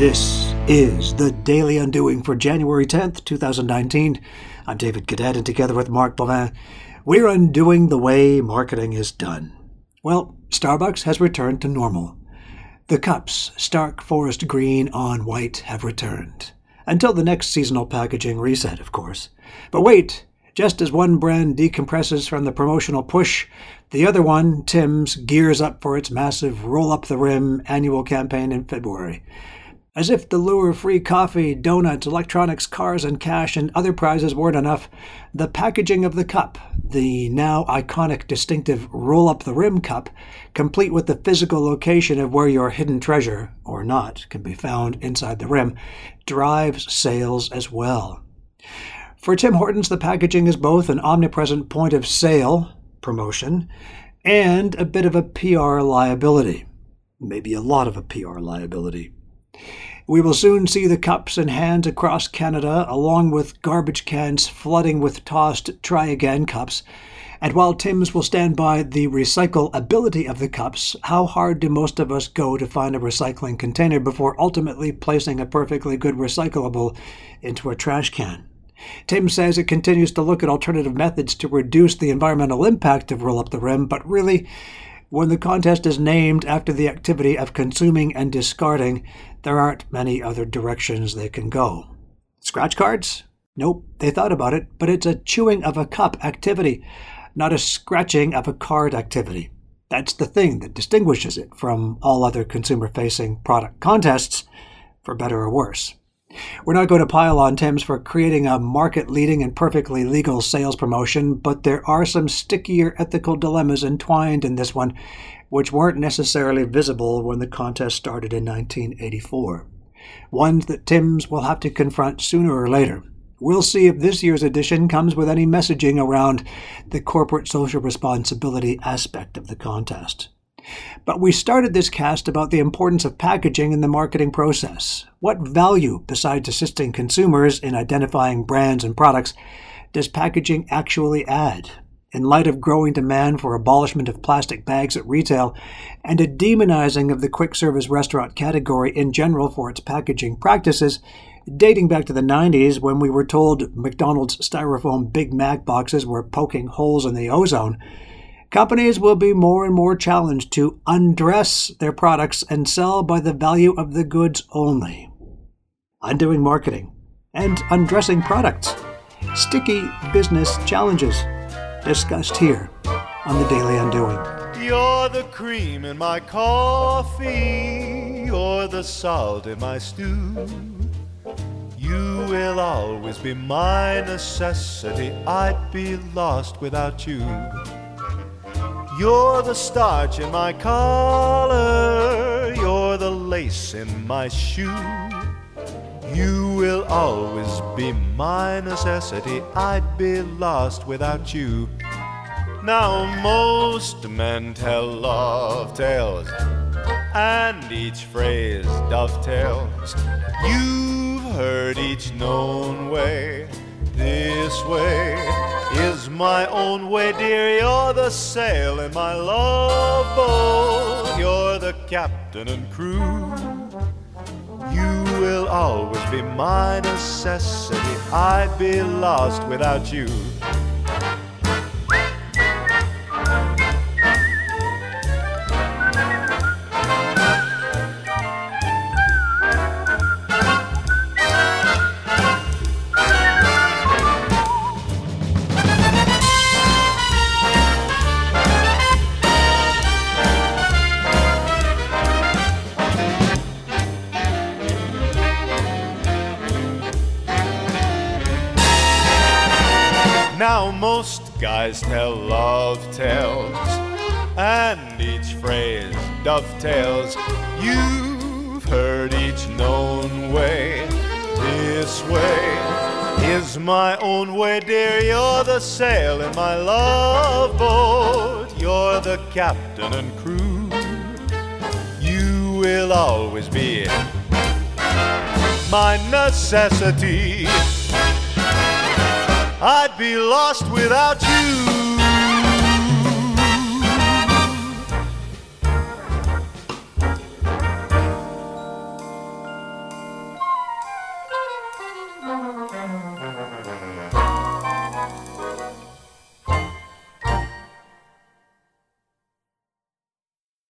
This is the Daily Undoing for January 10th, 2019. I'm David Cadet, and together with Mark Bovin, we're undoing the way marketing is done. Well, Starbucks has returned to normal. The cups, stark forest green on white, have returned. Until the next seasonal packaging reset, of course. But wait! Just as one brand decompresses from the promotional push, the other one, Tim's, gears up for its massive Roll Up the Rim annual campaign in February. As if the lure of free coffee, donuts, electronics, cars, and cash and other prizes weren't enough, the packaging of the cup, the now iconic distinctive roll up the rim cup, complete with the physical location of where your hidden treasure, or not, can be found inside the rim, drives sales as well. For Tim Hortons, the packaging is both an omnipresent point of sale, promotion, and a bit of a PR liability. Maybe a lot of a PR liability. We will soon see the cups in hands across Canada, along with garbage cans flooding with tossed try again cups. And while Tim's will stand by the recyclability of the cups, how hard do most of us go to find a recycling container before ultimately placing a perfectly good recyclable into a trash can? Tim says it continues to look at alternative methods to reduce the environmental impact of Roll Up the Rim, but really, when the contest is named after the activity of consuming and discarding, there aren't many other directions they can go. Scratch cards? Nope, they thought about it, but it's a chewing of a cup activity, not a scratching of a card activity. That's the thing that distinguishes it from all other consumer facing product contests, for better or worse. We're not going to pile on Tim's for creating a market leading and perfectly legal sales promotion, but there are some stickier ethical dilemmas entwined in this one, which weren't necessarily visible when the contest started in 1984. Ones that Tim's will have to confront sooner or later. We'll see if this year's edition comes with any messaging around the corporate social responsibility aspect of the contest. But we started this cast about the importance of packaging in the marketing process. What value, besides assisting consumers in identifying brands and products, does packaging actually add? In light of growing demand for abolishment of plastic bags at retail and a demonizing of the quick service restaurant category in general for its packaging practices, dating back to the 90s when we were told McDonald's styrofoam Big Mac boxes were poking holes in the ozone, companies will be more and more challenged to undress their products and sell by the value of the goods only. Undoing marketing and undressing products. Sticky business challenges discussed here on the Daily Undoing. You're the cream in my coffee, you're the salt in my stew. You will always be my necessity, I'd be lost without you. You're the starch in my collar, you're the lace in my shoe. You will always be my necessity, I'd be lost without you. Now, most men tell love tales, and each phrase dovetails. You've heard each known way, this way is my own way, dear. You're the sail in my love boat. You're the captain and crew. You will always be my necessity. I'd be lost without you. Now most guys tell love tales, and each phrase dovetails. You've heard each known way. This way is my own way, dear. You're the sail in my love boat. You're the captain and crew. You will always be my necessity. I'd be lost without you.